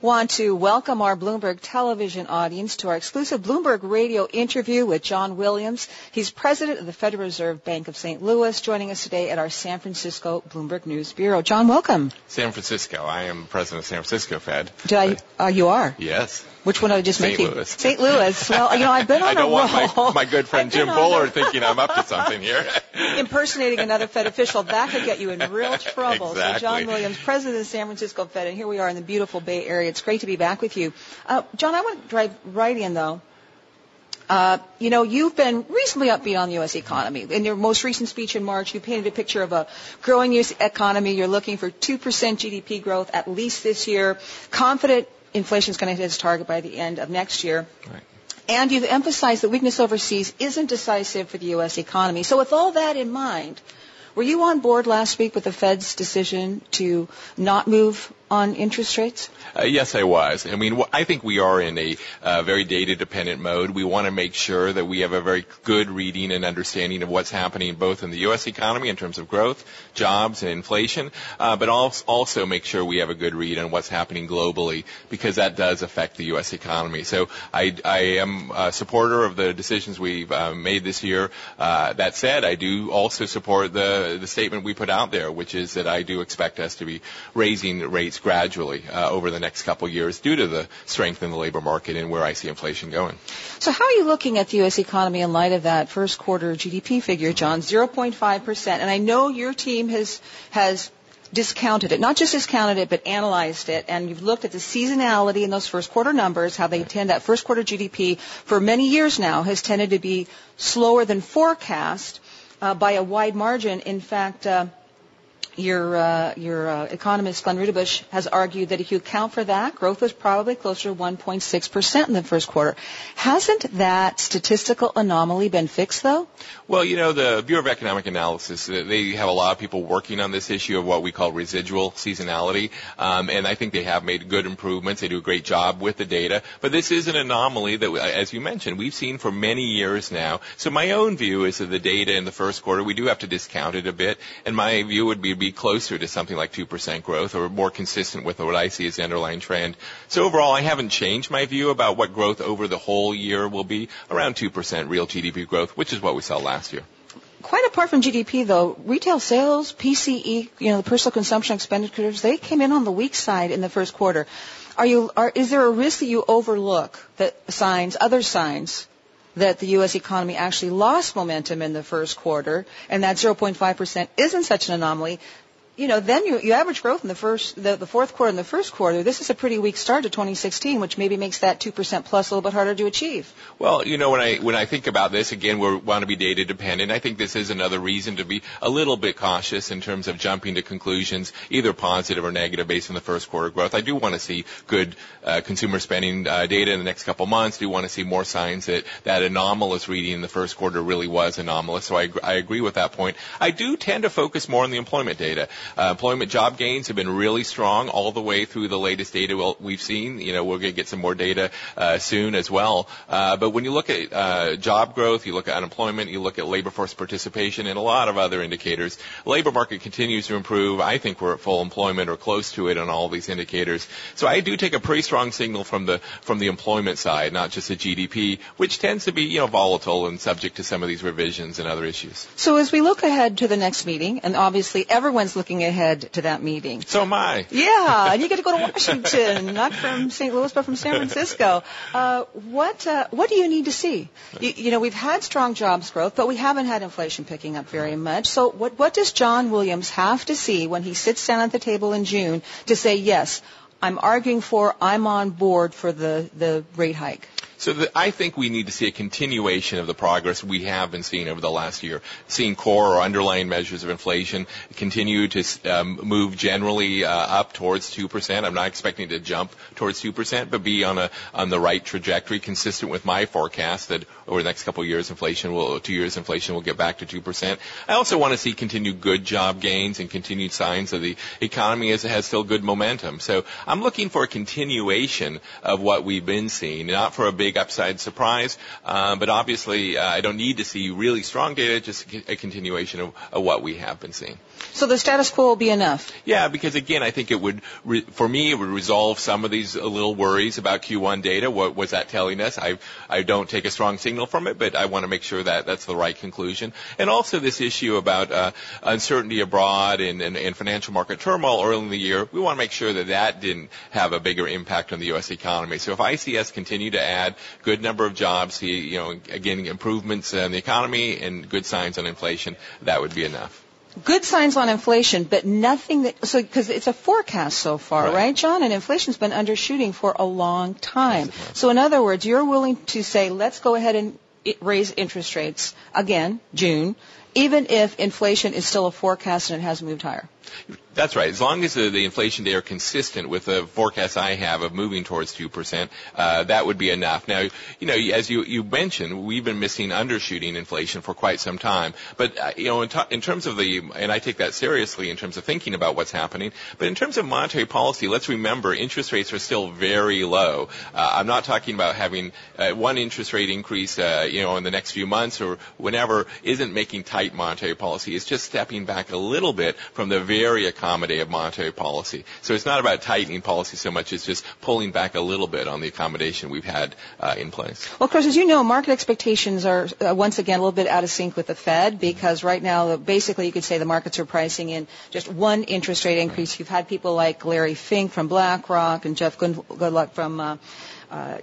want to welcome our Bloomberg television audience to our exclusive Bloomberg radio interview with John Williams. He's president of the Federal Reserve Bank of St. Louis, joining us today at our San Francisco Bloomberg News Bureau. John, welcome. San Francisco. I am president of San Francisco Fed. Did I, uh, you are? Yes. Which one did I just St. make? Louis. St. Louis. Well, you know, I've been on I don't a want roll. my, my good friend Jim Bullard thinking I'm up to something here. impersonating another Fed official, that could get you in real trouble. So Exactly. John Williams, president of San Francisco Fed, and here we are in the beautiful Bay Area. It's great to be back with you. Uh, John, I want to drive right in though. Uh, you know, you've been reasonably upbeat on the U.S. economy. In your most recent speech in March, you painted a picture of a growing U.S. economy. You're looking for 2% GDP growth at least this year. Confident inflation is going to hit its target by the end of next year. Right. And you've emphasized that weakness overseas isn't decisive for the U.S. economy. So with all that in mind, were you on board last week with the Fed's decision to not move on interest rates? Uh, yes, I was. I mean, I think we are in a uh, very data-dependent mode. We want to make sure that we have a very good reading and understanding of what's happening both in the U.S. economy in terms of growth, jobs, and inflation, uh, but als- also make sure we have a good read on what's happening globally because that does affect the U.S. economy. So I, I am a supporter of the decisions we've uh, made this year. Uh, that said, I do also support the, the statement we put out there, which is that I do expect us to be raising rates gradually uh, over the next couple years due to the strength in the labor market and where I see inflation going. So how are you looking at the U.S. economy in light of that first quarter GDP figure, John, 0.5%? And I know your team has, has discounted it, not just discounted it, but analyzed it, and you've looked at the seasonality in those first quarter numbers, how they tend, that first quarter GDP for many years now has tended to be slower than forecast uh, by a wide margin. In fact, uh, your uh, your uh, economist Glenn Rudebusch has argued that if you account for that, growth was probably closer to 1.6 percent in the first quarter. Hasn't that statistical anomaly been fixed, though? Well, you know, the Bureau of Economic Analysis, uh, they have a lot of people working on this issue of what we call residual seasonality, um, and I think they have made good improvements. They do a great job with the data, but this is an anomaly that, uh, as you mentioned, we've seen for many years now. So my own view is that the data in the first quarter, we do have to discount it a bit, and my view would be be closer to something like 2% growth or more consistent with what I see as the underlying trend. So overall, I haven't changed my view about what growth over the whole year will be, around 2% real GDP growth, which is what we saw last year. Quite apart from GDP, though, retail sales, PCE, you know, the personal consumption expenditures, they came in on the weak side in the first quarter. Are you, are, is there a risk that you overlook that signs, other signs, that the U.S. economy actually lost momentum in the first quarter, and that 0.5% isn't such an anomaly? You know, then you, you average growth in the first, the, the fourth quarter and the first quarter. This is a pretty weak start to 2016, which maybe makes that 2% plus a little bit harder to achieve. Well, you know, when I when I think about this, again, we want to be data dependent. I think this is another reason to be a little bit cautious in terms of jumping to conclusions, either positive or negative, based on the first quarter growth. I do want to see good uh, consumer spending uh, data in the next couple months. Do want to see more signs that that anomalous reading in the first quarter really was anomalous. So I, I agree with that point. I do tend to focus more on the employment data. Uh, employment job gains have been really strong all the way through the latest data we've seen. You know, we're going to get some more data uh, soon as well. Uh, but when you look at uh, job growth, you look at unemployment, you look at labor force participation, and a lot of other indicators, labor market continues to improve. I think we're at full employment or close to it on all these indicators. So I do take a pretty strong signal from the from the employment side, not just the GDP, which tends to be you know volatile and subject to some of these revisions and other issues. So as we look ahead to the next meeting, and obviously everyone's looking ahead to that meeting. So am I. Yeah, and you get to go to Washington, not from St. Louis, but from San Francisco. Uh, what uh, what do you need to see? You, you know, we've had strong jobs growth, but we haven't had inflation picking up very much. So what what does John Williams have to see when he sits down at the table in June to say yes? I'm arguing for, I'm on board for the, the rate hike. So the, I think we need to see a continuation of the progress we have been seeing over the last year, seeing core or underlying measures of inflation continue to um, move generally uh, up towards two percent. I'm not expecting to jump towards two percent, but be on a on the right trajectory, consistent with my forecast that over the next couple of years, inflation will two years inflation will get back to two percent. I also want to see continued good job gains and continued signs of the economy as it has still good momentum. So I'm looking for a continuation of what we've been seeing, not for a big big upside surprise. Uh, but obviously, uh, I don't need to see really strong data, just a continuation of, of, what we have been seeing. So the status quo will be enough? Yeah, because again, I think it would, re- for me, it would resolve some of these little worries about Q1 data. What was that telling us? I, I don't take a strong signal from it, but I want to make sure that that's the right conclusion. And also this issue about uh, uncertainty abroad and, and, and financial market turmoil early in the year, we want to make sure that that didn't have a bigger impact on the U.S. economy. So if ICS continue to add good number of jobs, see, you know, again, improvements in the economy and good signs on inflation, that would be enough good signs on inflation, but nothing that so because it's a forecast so far, right. right. John? And inflation's been undershooting for a long time. So in other words, you're willing to say, let's go ahead and raise interest rates again, June, even if inflation is still a forecast and it has moved higher. That's right. As long as the, the, inflation data are consistent with the forecast I have of moving towards 2%, uh, that would be enough. Now, you know, as you, you mentioned, we've been missing undershooting inflation for quite some time. But, uh, you know, in, t- in, terms of the, and I take that seriously in terms of thinking about what's happening, but in terms of monetary policy, let's remember interest rates are still very low. Uh, I'm not talking about having uh, one interest rate increase, uh, you know, in the next few months or whenever isn't making tight monetary policy. It's just stepping back a little bit from the very accommodative monetary policy. So it's not about tightening policy so much as just pulling back a little bit on the accommodation we've had uh, in place. Well, of course, as you know, market expectations are uh, once again a little bit out of sync with the Fed because right now, basically, you could say the markets are pricing in just one interest rate increase. You've had people like Larry Fink from BlackRock and Jeff Gundlach from uh, uh,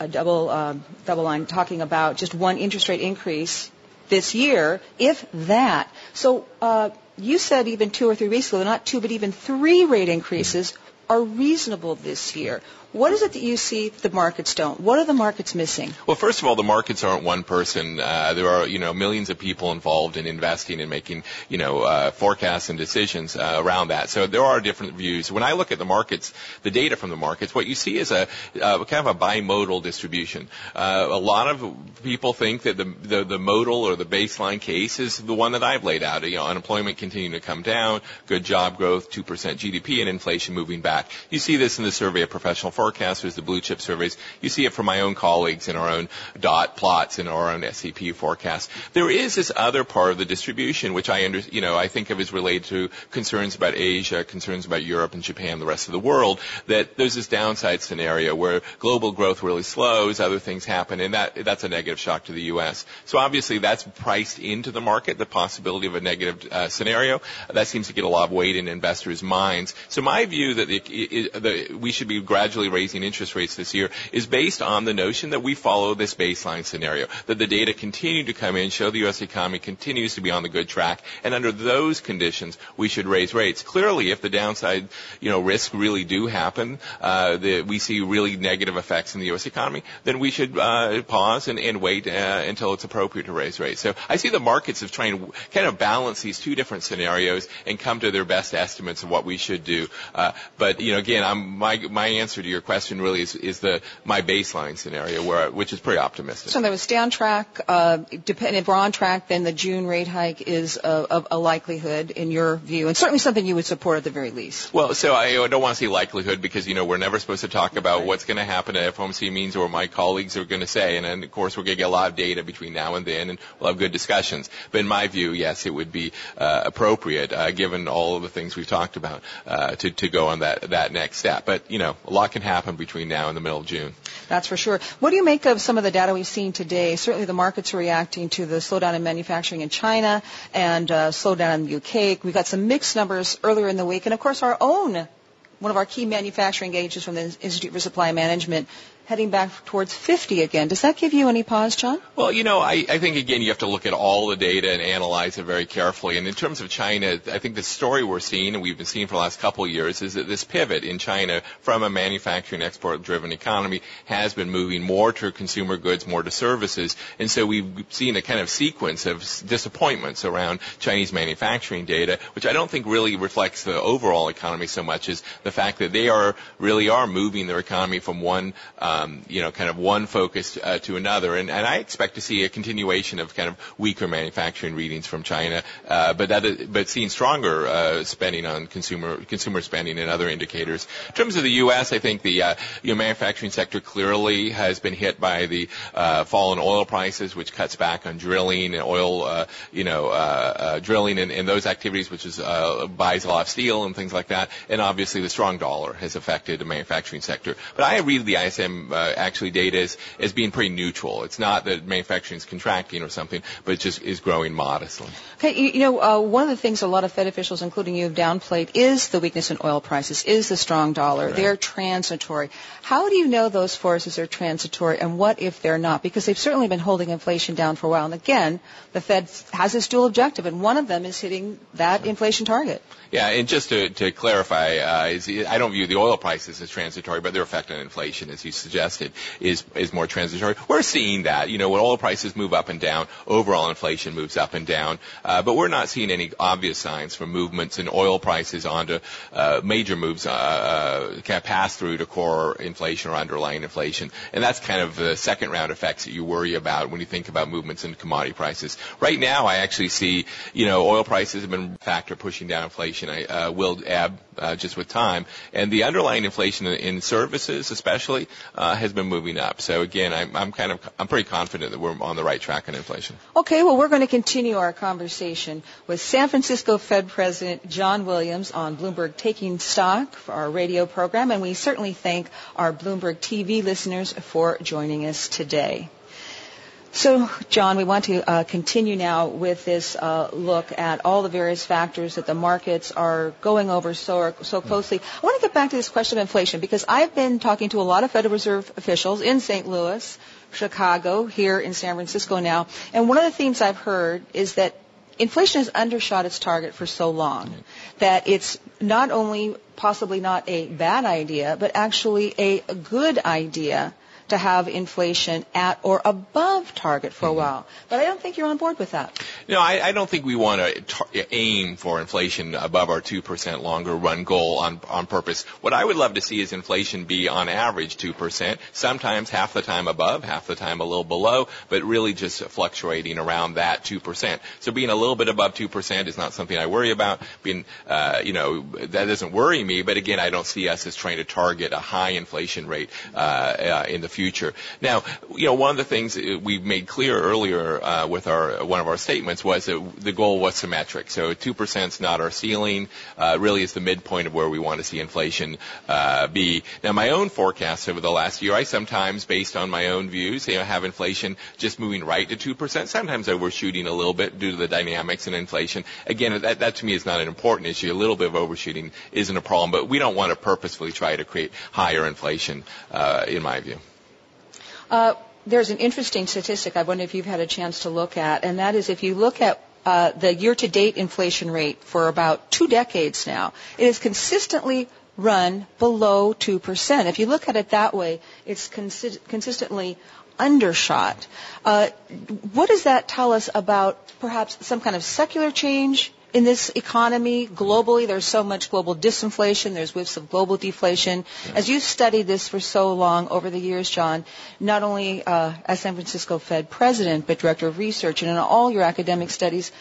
a double uh, DoubleLine talking about just one interest rate increase this year, if that. So uh, you said even two or three weeks ago, not two, but even three rate increases are reasonable this year. What is it that you see the markets don't? What are the markets missing? Well, first of all, the markets aren't one person. Uh, there are, you know, millions of people involved in investing and making, you know, uh, forecasts and decisions uh, around that. So there are different views. When I look at the markets, the data from the markets, what you see is a uh, kind of a bimodal distribution. Uh, a lot of people think that the, the the modal or the baseline case is the one that I've laid out. You know, unemployment continuing to come down, good job growth, two percent GDP, and inflation moving back. You see this in the survey of professional forecasters, the blue chip surveys. You see it from my own colleagues in our own dot plots in our own SEP forecasts. There is this other part of the distribution which I under, you know, I think of as related to concerns about Asia, concerns about Europe and Japan, the rest of the world, that there's this downside scenario where global growth really slows, other things happen, and that, that's a negative shock to the U.S. So obviously that's priced into the market, the possibility of a negative uh, scenario. That seems to get a lot of weight in investors' minds. So my view that it, we should be gradually raising interest rates this year is based on the notion that we follow this baseline scenario, that the data continue to come in, show the U.S. economy continues to be on the good track, and under those conditions, we should raise rates. Clearly, if the downside, you know, risks really do happen, uh, the, we see really negative effects in the U.S. economy, then we should uh, pause and, and wait uh, until it's appropriate to raise rates. So I see the markets have trying to kind of balance these two different scenarios and come to their best estimates of what we should do. Uh, but you know, again, I'm, my my answer to your question really is, is the my baseline scenario, where which is pretty optimistic. So that was stay on track. Uh, depend, if we're on track, then the June rate hike is a, a, likelihood in your view, and certainly something you would support at the very least. Well, so I, I don't want to say likelihood because you know we're never supposed to talk about right. what's going to happen at FOMC means or my colleagues are going to say, and then of course we're going to get a lot of data between now and then, and we'll have good discussions. But in my view, yes, it would be uh, appropriate uh, given all of the things we've talked about uh, to to go on that that next step. But you know, a lot can happen between now and the middle of June. That's for sure. What do you make of some of the data we've seen today? Certainly the markets are reacting to the slowdown in manufacturing in China and uh, slowdown in the UK. We got some mixed numbers earlier in the week, and of course our own one of our key manufacturing gauges from the Institute for Supply Management heading back towards 50 again. Does that give you any pause, John? Well, you know, I, I think again you have to look at all the data and analyze it very carefully. And in terms of China, I think the story we're seeing and we've been seeing for the last couple of years is that this pivot in China from a manufacturing export-driven economy has been moving more to consumer goods, more to services. And so we've seen a kind of sequence of disappointments around Chinese manufacturing data, which I don't think really reflects the overall economy so much as the fact that they are really are moving their economy from one, uh, um, you know, kind of one focus uh, to another. And, and I expect to see a continuation of kind of weaker manufacturing readings from China, uh, but that is, but seeing stronger uh, spending on consumer consumer spending and other indicators. In terms of the U.S., I think the uh, you know, manufacturing sector clearly has been hit by the uh, fall in oil prices, which cuts back on drilling and oil, uh, you know, uh, uh, drilling and, and those activities, which is uh, buys a lot of steel and things like that. And obviously, the strong dollar has affected the manufacturing sector. But I read the ISM uh, actually data as, as being pretty neutral. It's not that manufacturing is contracting or something, but it just is growing modestly. Okay, you, you know, uh, one of the things a lot of Fed officials, including you, have downplayed is the weakness in oil prices, is the strong dollar. Right. They're transitory. How do you know those forces are transitory, and what if they're not? Because they've certainly been holding inflation down for a while. And again, the Fed has this dual objective, and one of them is hitting that inflation target. Yeah, and just to, to clarify, uh, is, I don't view the oil prices as transitory, but their effect on inflation, as you suggested, is is more transitory. We're seeing that. You know, when oil prices move up and down, overall inflation moves up and down, uh, but we're not seeing any obvious signs from movements in oil prices onto uh, major moves, uh, uh, pass through to core inflation or underlying inflation, and that's kind of the second round effects that you worry about when you think about movements in commodity prices. Right now, I actually see, you know, oil prices have been a factor pushing down inflation I uh, will ebb uh, just with time, and the underlying inflation in, in services, especially, uh, has been moving up. So again, I'm, I'm kind of I'm pretty confident that we're on the right track on inflation. Okay, well, we're going to continue our conversation with San Francisco Fed President John Williams on Bloomberg Taking Stock for our radio program, and we certainly thank our Bloomberg TV listeners for joining us today. So, John, we want to uh, continue now with this uh, look at all the various factors that the markets are going over so so closely. I want to get back to this question of inflation because I've been talking to a lot of Federal Reserve officials in St. Louis, Chicago, here in San Francisco now, and one of the themes I've heard is that inflation has undershot its target for so long that it's not only possibly not a bad idea, but actually a good idea to have inflation at or above target for a mm-hmm. while. But I don't think you're on board with that. No, I, I don't think we want to tar- aim for inflation above our 2% longer run goal on, on purpose. What I would love to see is inflation be on average 2%, sometimes half the time above, half the time a little below, but really just fluctuating around that 2%. So being a little bit above 2% is not something I worry about. Being, uh, you know, that doesn't worry me, but again, I don't see us as trying to target a high inflation rate uh, uh, in the future future. Now, you know, one of the things we made clear earlier uh, with our one of our statements was that the goal was symmetric. So 2% is not our ceiling. Uh, really, is the midpoint of where we want to see inflation uh, be. Now, my own forecasts over the last year, I sometimes, based on my own views, you know, have inflation just moving right to 2%. Sometimes overshooting a little bit due to the dynamics in inflation. Again, that, that to me is not an important issue. A little bit of overshooting isn't a problem, but we don't want to purposefully try to create higher inflation, uh, in my view. Uh, there's an interesting statistic I wonder if you've had a chance to look at, and that is if you look at uh, the year-to-date inflation rate for about two decades now, it has consistently run below 2%. If you look at it that way, it's consi- consistently undershot. Uh, what does that tell us about perhaps some kind of secular change in this economy globally. There's so much global disinflation. There's whiffs of global deflation. As you've studied this for so long over the years, John, not only uh, as San Francisco Fed president, but director of research, and in all your academic studies,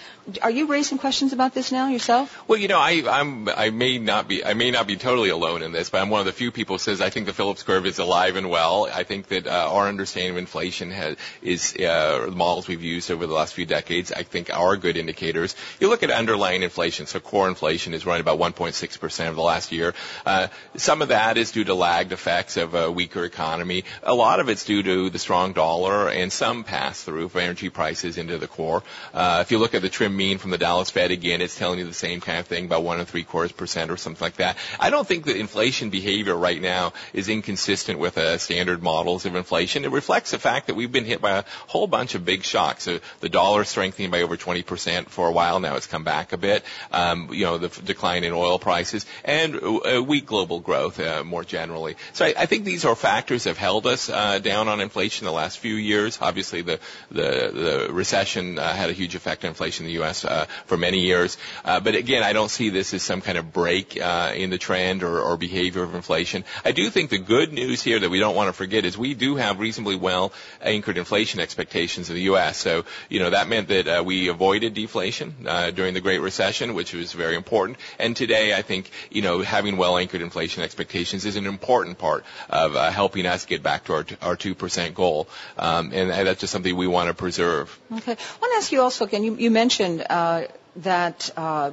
are you raising questions about this now yourself? Well, you know, I, I'm, I may not be, I may not be totally alone in this, but I'm one of the few people who says I think the Phillips curve is alive and well. I think that uh, our understanding of inflation has, is uh, the models we've used over the last few decades. I think are good indicators. You look at underlying inflation, so core inflation is running about 1.6 percent of the last year. Uh, some of that is due to lagged effects of a weaker economy. A lot of it's due to the strong dollar and some pass through of energy prices into the core. Uh, if you look at the trim mean from the Dallas Fed again, it's telling you the same kind of thing, about one and three quarters percent or something like that. I don't think that inflation behavior right now is inconsistent with uh, standard models of inflation. It reflects the fact that we've been hit by a whole bunch of big shocks. The dollar strengthening by over 20% for a while now. It's come back back a bit. Um, you know, the f- decline in oil prices and uh, weak global growth uh, more generally. So I, I think these are factors that have held us uh, down on inflation the last few years. Obviously, the the, the recession uh, had a huge effect on inflation in the U.S. Uh, for many years. Uh, but again, I don't see this as some kind of break in the trend or, or behavior of inflation. I do think the good news here that we don't want to forget is we do have reasonably well anchored inflation expectations in the U.S. So you know that meant that we avoided deflation during the Great Recession, which was very important. And today, I think you know having well anchored inflation expectations is an important part of uh, helping us get back to our our two percent goal. Um, and, and that's just something we want to preserve. Okay. I want to ask you also again. You, you mentioned. Uh, that uh,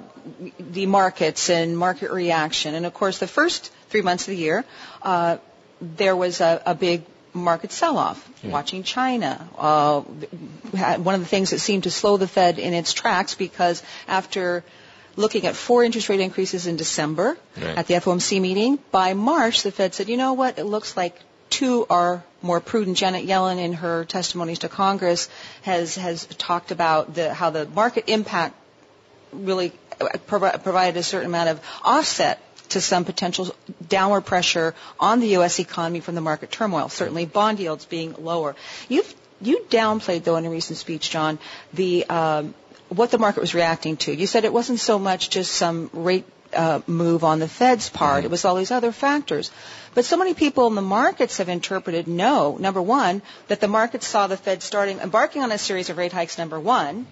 the markets and market reaction, and of course, the first three months of the year, uh, there was a, a big market sell-off. Yeah. Watching China, uh, one of the things that seemed to slow the Fed in its tracks because after looking at four interest rate increases in December Right. at the FOMC meeting, by March the Fed said, you know what, it looks like two are more prudent. Janet Yellen, in her testimonies to Congress, has has talked about the, how the market impact really uh, provided a certain amount of offset to some potential downward pressure on the U.S. economy from the market turmoil. Certainly, bond yields being lower. You've you downplayed, though, in a recent speech, John, the um, what the market was reacting to. You said it wasn't so much just some rate uh, move on the Fed's part; it was all these other factors. But so many people in the markets have interpreted no. Number one, that the markets saw the Fed starting embarking on a series of rate hikes. Number one,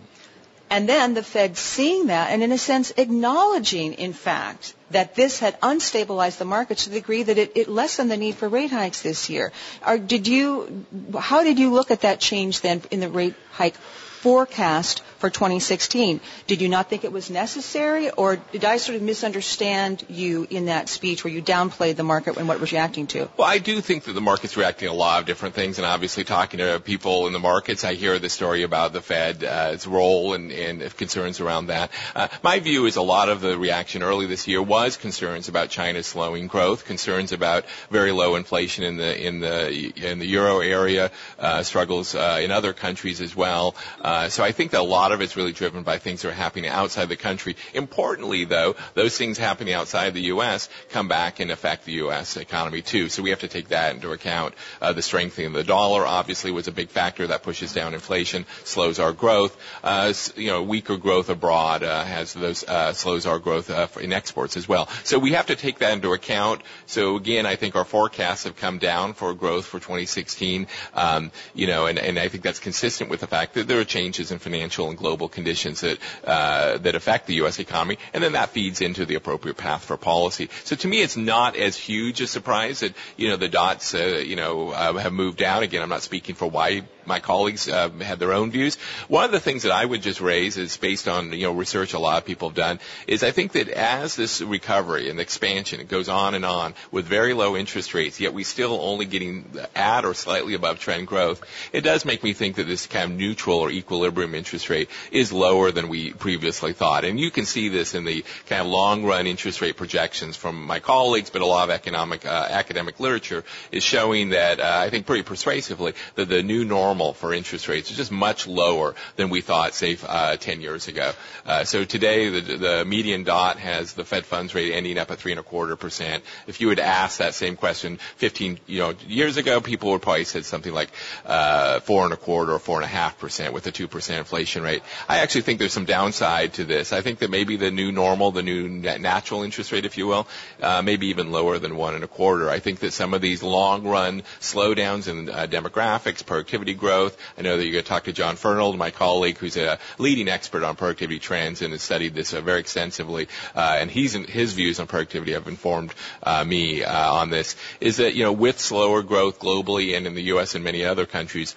and then the Fed seeing that and in a sense acknowledging, in fact, that this had unstabilized the markets to the degree that it, it lessened the need for rate hikes this year. Or did you, how did you look at that change then in the rate hike forecast for 2016? Did you not think it was necessary or did I sort of misunderstand you in that speech where you downplayed the market and what it was reacting to? Well, I do think that the market's reacting to a lot of different things, and obviously talking to people in the markets, I hear the story about the Fed, uh, its role and, and concerns around that. Uh, my view is a lot of the reaction early this year was concerns about China's slowing growth, concerns about very low inflation in the in the in the euro area, uh, struggles uh, in other countries as well. Uh, so I think that a lot of it's really driven by things that are happening outside the country. Importantly, though, those things happening outside the U.S. come back and affect the U.S. economy too. So we have to take that into account. Uh, the strengthening of the dollar obviously was a big factor that pushes down inflation, slows our growth. Uh, you know, weaker growth abroad uh, has those uh, slows our growth in exports as well. So we have to take that into account. So again, I think our forecasts have come down for growth for 2016. Um, you know, and, and I think that's consistent with the fact that there are changes in financial and global conditions that uh, that affect the U.S. economy, and then that feeds into the appropriate path for policy. So to me, it's not as huge a surprise that you know the dots uh, you know uh, have moved down. Again, I'm not speaking for why my colleagues uh, had their own views. One of the things that I would just raise is based on you know research a lot of people have done is I think that as this recovery and expansion it goes on and on with very low interest rates, yet we still only getting at or slightly above trend growth. It does make me think that this kind of neutral or equilibrium interest rate is lower than we previously thought, and you can see this in the kind of long run interest rate projections from my colleagues, but a lot of economic uh, academic literature is showing that uh, I think pretty persuasively that the new normal for interest rates is just much lower than we thought, say, uh, 10 years ago. Uh, so today, the, the median dot has the Fed funds rate ending up at three and a quarter percent. If you had asked that same question 15, you know, years ago, people would probably said something like uh, four and a quarter or four and a half percent with a two percent inflation rate. I actually think there's some downside to this. I think that maybe the new normal, the new natural interest rate, if you will, uh, maybe even lower than one and a quarter. I think that some of these long run slowdowns in uh, demographics, productivity growth. I know that you're going to talk to John Fernald, my colleague, who's a leading expert on productivity trends and has studied this uh, very extensively. Uh, and he's his views on productivity have informed uh, me on this. Is that you know with slower growth globally and in the U.S. and many other countries,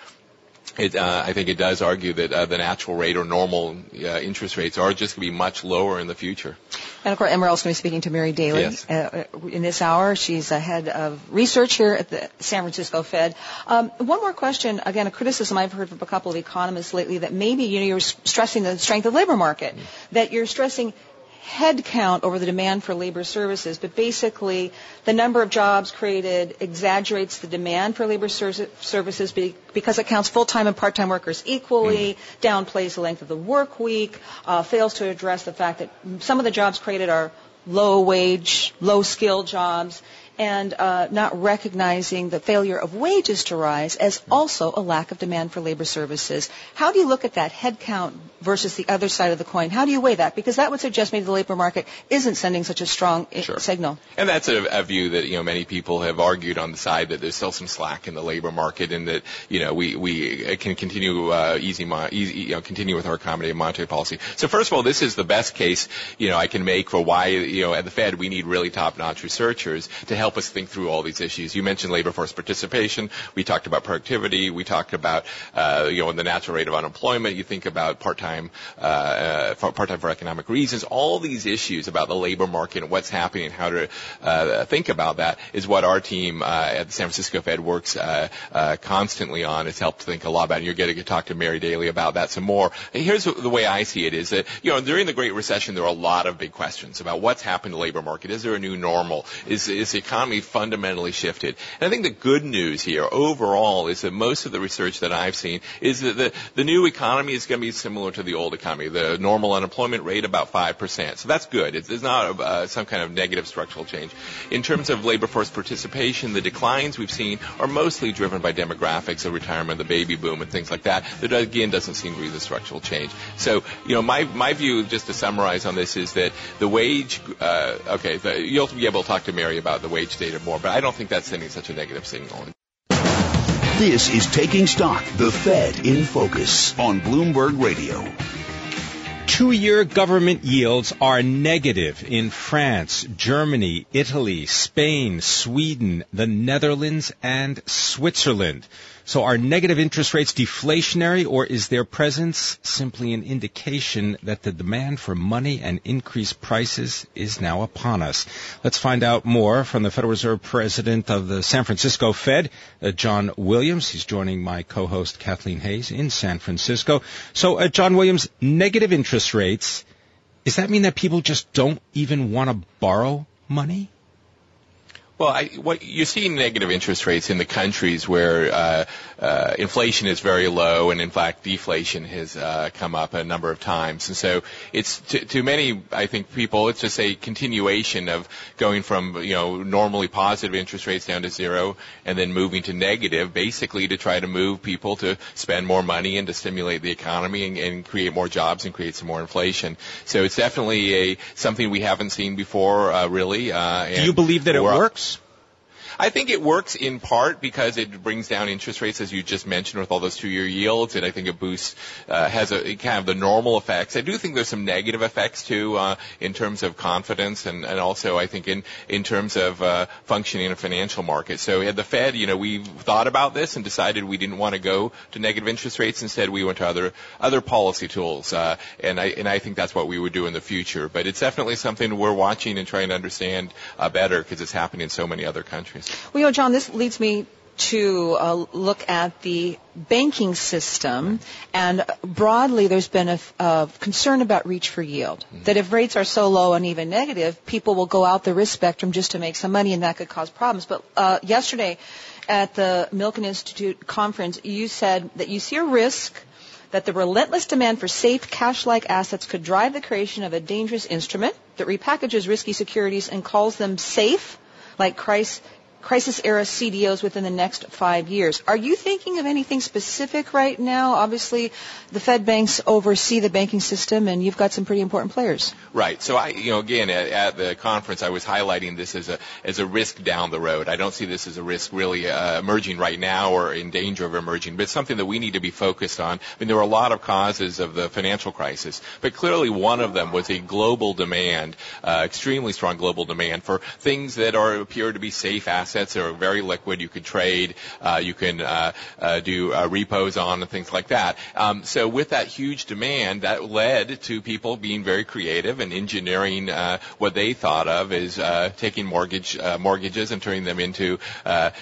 it, uh, I think it does argue that uh, the natural rate or normal uh, interest rates are just going to be much lower in the future. And of course, and we're going to be speaking to Mary Daly Yes. uh, in this hour. She's a head of research here at the San Francisco Fed. Um, one more question. Again, a criticism I've heard from a couple of economists lately that maybe you know you're stressing the strength of the labor market, that you're stressing head count over the demand for labor services, but basically the number of jobs created exaggerates the demand for labor ser- services be- because it counts full-time and part-time workers equally, mm. downplays the length of the work week, uh, fails to address the fact that some of the jobs created are low wage, low skill jobs, and uh, not recognizing the failure of wages to rise as also a lack of demand for labor services. How do you look at that headcount versus the other side of the coin? How do you weigh that? Because that would suggest maybe the labor market isn't sending such a strong sure. signal. And that's a, a, view that you know many people have argued on the side that there's still some slack in the labor market, and that you know we we can continue uh, easy, mo- easy you know continue with our accommodative monetary policy. So first of all, this is the best case you know I can make for why you know at the Fed we need really top-notch researchers to help help us think through all these issues. You mentioned labor force participation. We talked about productivity. We talked about, uh, you know, the natural rate of unemployment. You think about part-time, uh, uh, part-time for economic reasons. All these issues about the labor market and what's happening and how to uh, think about that is what our team uh, at the San Francisco Fed works uh, constantly on. It's helped think a lot about. And you're getting to talk to Mary Daly about that some more. And here's the way I see it: is that you know during the Great Recession there were a lot of big questions about what's happened to the labor market. Is there a new normal? Is is the economy fundamentally shifted. And I think the good news here overall is that most of the research that I've seen is that the, the new economy is going to be similar to the old economy. The normal unemployment rate about 5%. So that's good. It's, it's not uh, some kind of negative structural change. In terms of labor force participation, the declines we've seen are mostly driven by demographics, the retirement, the baby boom, and things like that. That again doesn't seem to be the structural change. So, you know, my, my view, just to summarize on this, is that the wage, uh, okay, the, you'll be able to talk to Mary about the wage data more, but I don't think that's sending such a negative signal. This is Taking Stock, the Fed in Focus on Bloomberg Radio. Two year government yields are negative in France, Germany, Italy, Spain, Sweden, the Netherlands, and Switzerland. So are negative interest rates deflationary or is their presence simply an indication that the demand for money and increased prices is now upon us? Let's find out more from the Federal Reserve President of the San Francisco Fed, uh, John Williams. He's joining my co-host Kathleen Hays in San Francisco. So, uh, John Williams, negative interest rates, does that mean that people just don't even want to borrow money? Well, I, what you're seeing negative interest rates in the countries where uh, uh, inflation is very low, and in fact, deflation has uh, come up a number of times. And so, it's to, to many, I think, people, it's just a continuation of going from you know normally positive interest rates down to zero, and then moving to negative, basically to try to move people to spend more money and to stimulate the economy and, and create more jobs and create some more inflation. So, it's definitely a something we haven't seen before, uh, really. Uh, Do you believe that it works? I think it works in part because it brings down interest rates, as you just mentioned, with all those two-year yields, and I think it boosts, uh, has a kind of the normal effects. I do think there's some negative effects too, uh, in terms of confidence, and, and also I think in in terms of uh, functioning in a financial market. So at the Fed, you know, we thought about this and decided we didn't want to go to negative interest rates. Instead, we went to other other policy tools, uh, and I and I think that's what we would do in the future. But it's definitely something we're watching and trying to understand uh, better because it's happening in so many other countries. Well, you know, John, this leads me to uh, look at the banking system, and broadly, there's been a, a concern about reach for yield. Mm-hmm. That if rates are so low and even negative, people will go out the risk spectrum just to make some money, and that could cause problems. But uh, yesterday, at the Milken Institute conference, you said that you see a risk that the relentless demand for safe cash-like assets could drive the creation of a dangerous instrument that repackages risky securities and calls them safe, like Christ crisis era CDOs within the next five years. Are you thinking of anything specific right now? Obviously, the Fed banks oversee the banking system, and you've got some pretty important players. Right. So I, you know, again, at, at the conference, I was highlighting this as a as a risk down the road. I don't see this as a risk really uh, emerging right now or in danger of emerging, but it's something that we need to be focused on. I mean, there were a lot of causes of the financial crisis, but clearly one of them was a global demand, uh, extremely strong global demand for things that are appear to be safe assets assets that are very liquid. You could trade, uh, you can uh, uh, do uh, repos on and things like that. Um, so with that huge demand, that led to people being very creative and engineering uh, what they thought of as uh, taking mortgage mortgages and turning them into,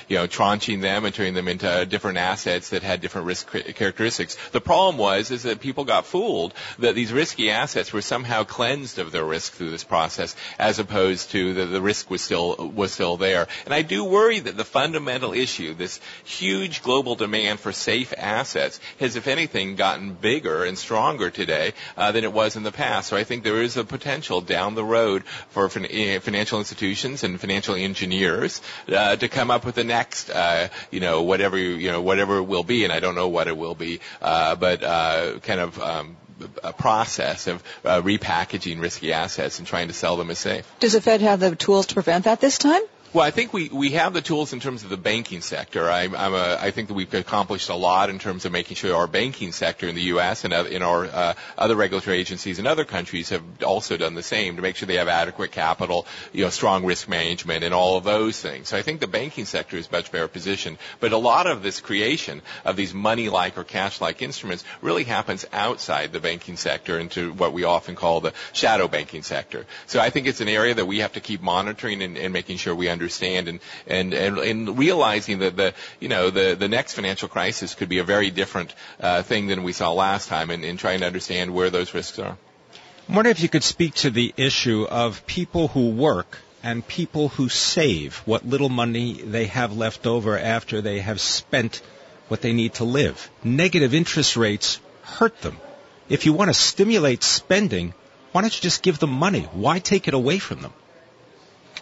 you know, tranching them and turning them into different assets that had different risk characteristics. The problem was is that people got fooled that these risky assets were somehow cleansed of their risk through this process, as opposed to the, the risk was still was still there. And I do worry that the fundamental issue, this huge global demand for safe assets, has, if anything, gotten bigger and stronger today uh, than it was in the past. So I think there is a potential down the road for fin- eh, financial institutions and financial engineers uh, to come up with the next, uh, you know, whatever you know, whatever it will be, and I don't know what it will be, uh, but uh, kind of um, a process of uh, repackaging risky assets and trying to sell them as safe. Does the Fed have the tools to prevent that this time? Well, I think we, we have the tools in terms of the banking sector. I'm, I'm a, I think that we've accomplished a lot in terms of making sure our banking sector in the U.S. and in our uh, other regulatory agencies in other countries have also done the same to make sure they have adequate capital, you know, strong risk management, and all of those things. So I think the banking sector is much better positioned. But a lot of this creation of these money-like or cash-like instruments really happens outside the banking sector into what we often call the shadow banking sector. So I think it's an area that we have to keep monitoring and, and making sure we understand understand and, and, and, and realizing that the, you know, the, the next financial crisis could be a very different uh, thing than we saw last time and, and trying to understand where those risks are. I wonder if you could speak to the issue of people who work and people who save what little money they have left over after they have spent what they need to live. Negative interest rates hurt them. If you want to stimulate spending, why don't you just give them money? Why take it away from them?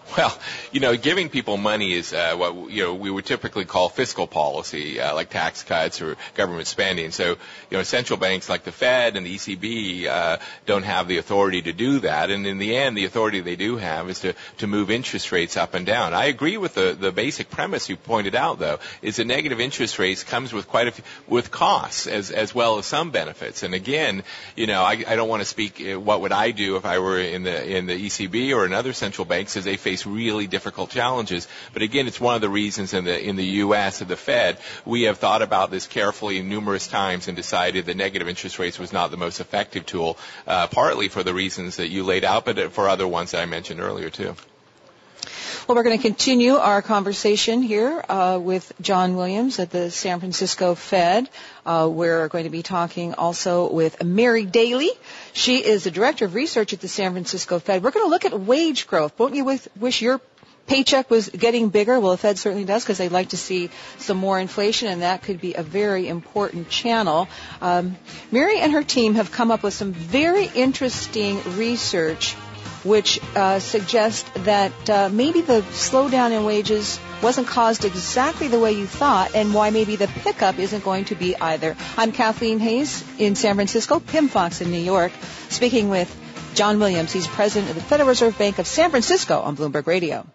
Well, you know, giving people money is uh, what you know we would typically call fiscal policy, uh, like tax cuts or government spending. So, you know, central banks like the Fed and the ECB uh, don't have the authority to do that. And in the end, the authority they do have is to to move interest rates up and down. I agree with the the basic premise you pointed out, though, is that negative interest rates comes with quite a few, with costs as as well as some benefits. And again, you know, I, I don't want to speak. Uh, what would I do if I were in the in the ECB or in other central banks as they face face really difficult challenges. But again, it's one of the reasons in the in the U.S. at the Fed we have thought about this carefully numerous times and decided that negative interest rates was not the most effective tool, uh, partly for the reasons that you laid out, but for other ones that I mentioned earlier too. Well, we're going to continue our conversation here uh, with John Williams at the San Francisco Fed. Uh, we're going to be talking also with Mary Daly. She is the Director of Research at the San Francisco Fed. We're going to look at wage growth. Won't you wish your paycheck was getting bigger? Well, the Fed certainly does because they'd like to see some more inflation, and that could be a very important channel. Um, Mary and her team have come up with some very interesting research which uh, suggest that uh, maybe the slowdown in wages wasn't caused exactly the way you thought and why maybe the pickup isn't going to be either. I'm Kathleen Hays in San Francisco, Pimm Fox in New York, speaking with John Williams. He's president of the Federal Reserve Bank of San Francisco on Bloomberg Radio.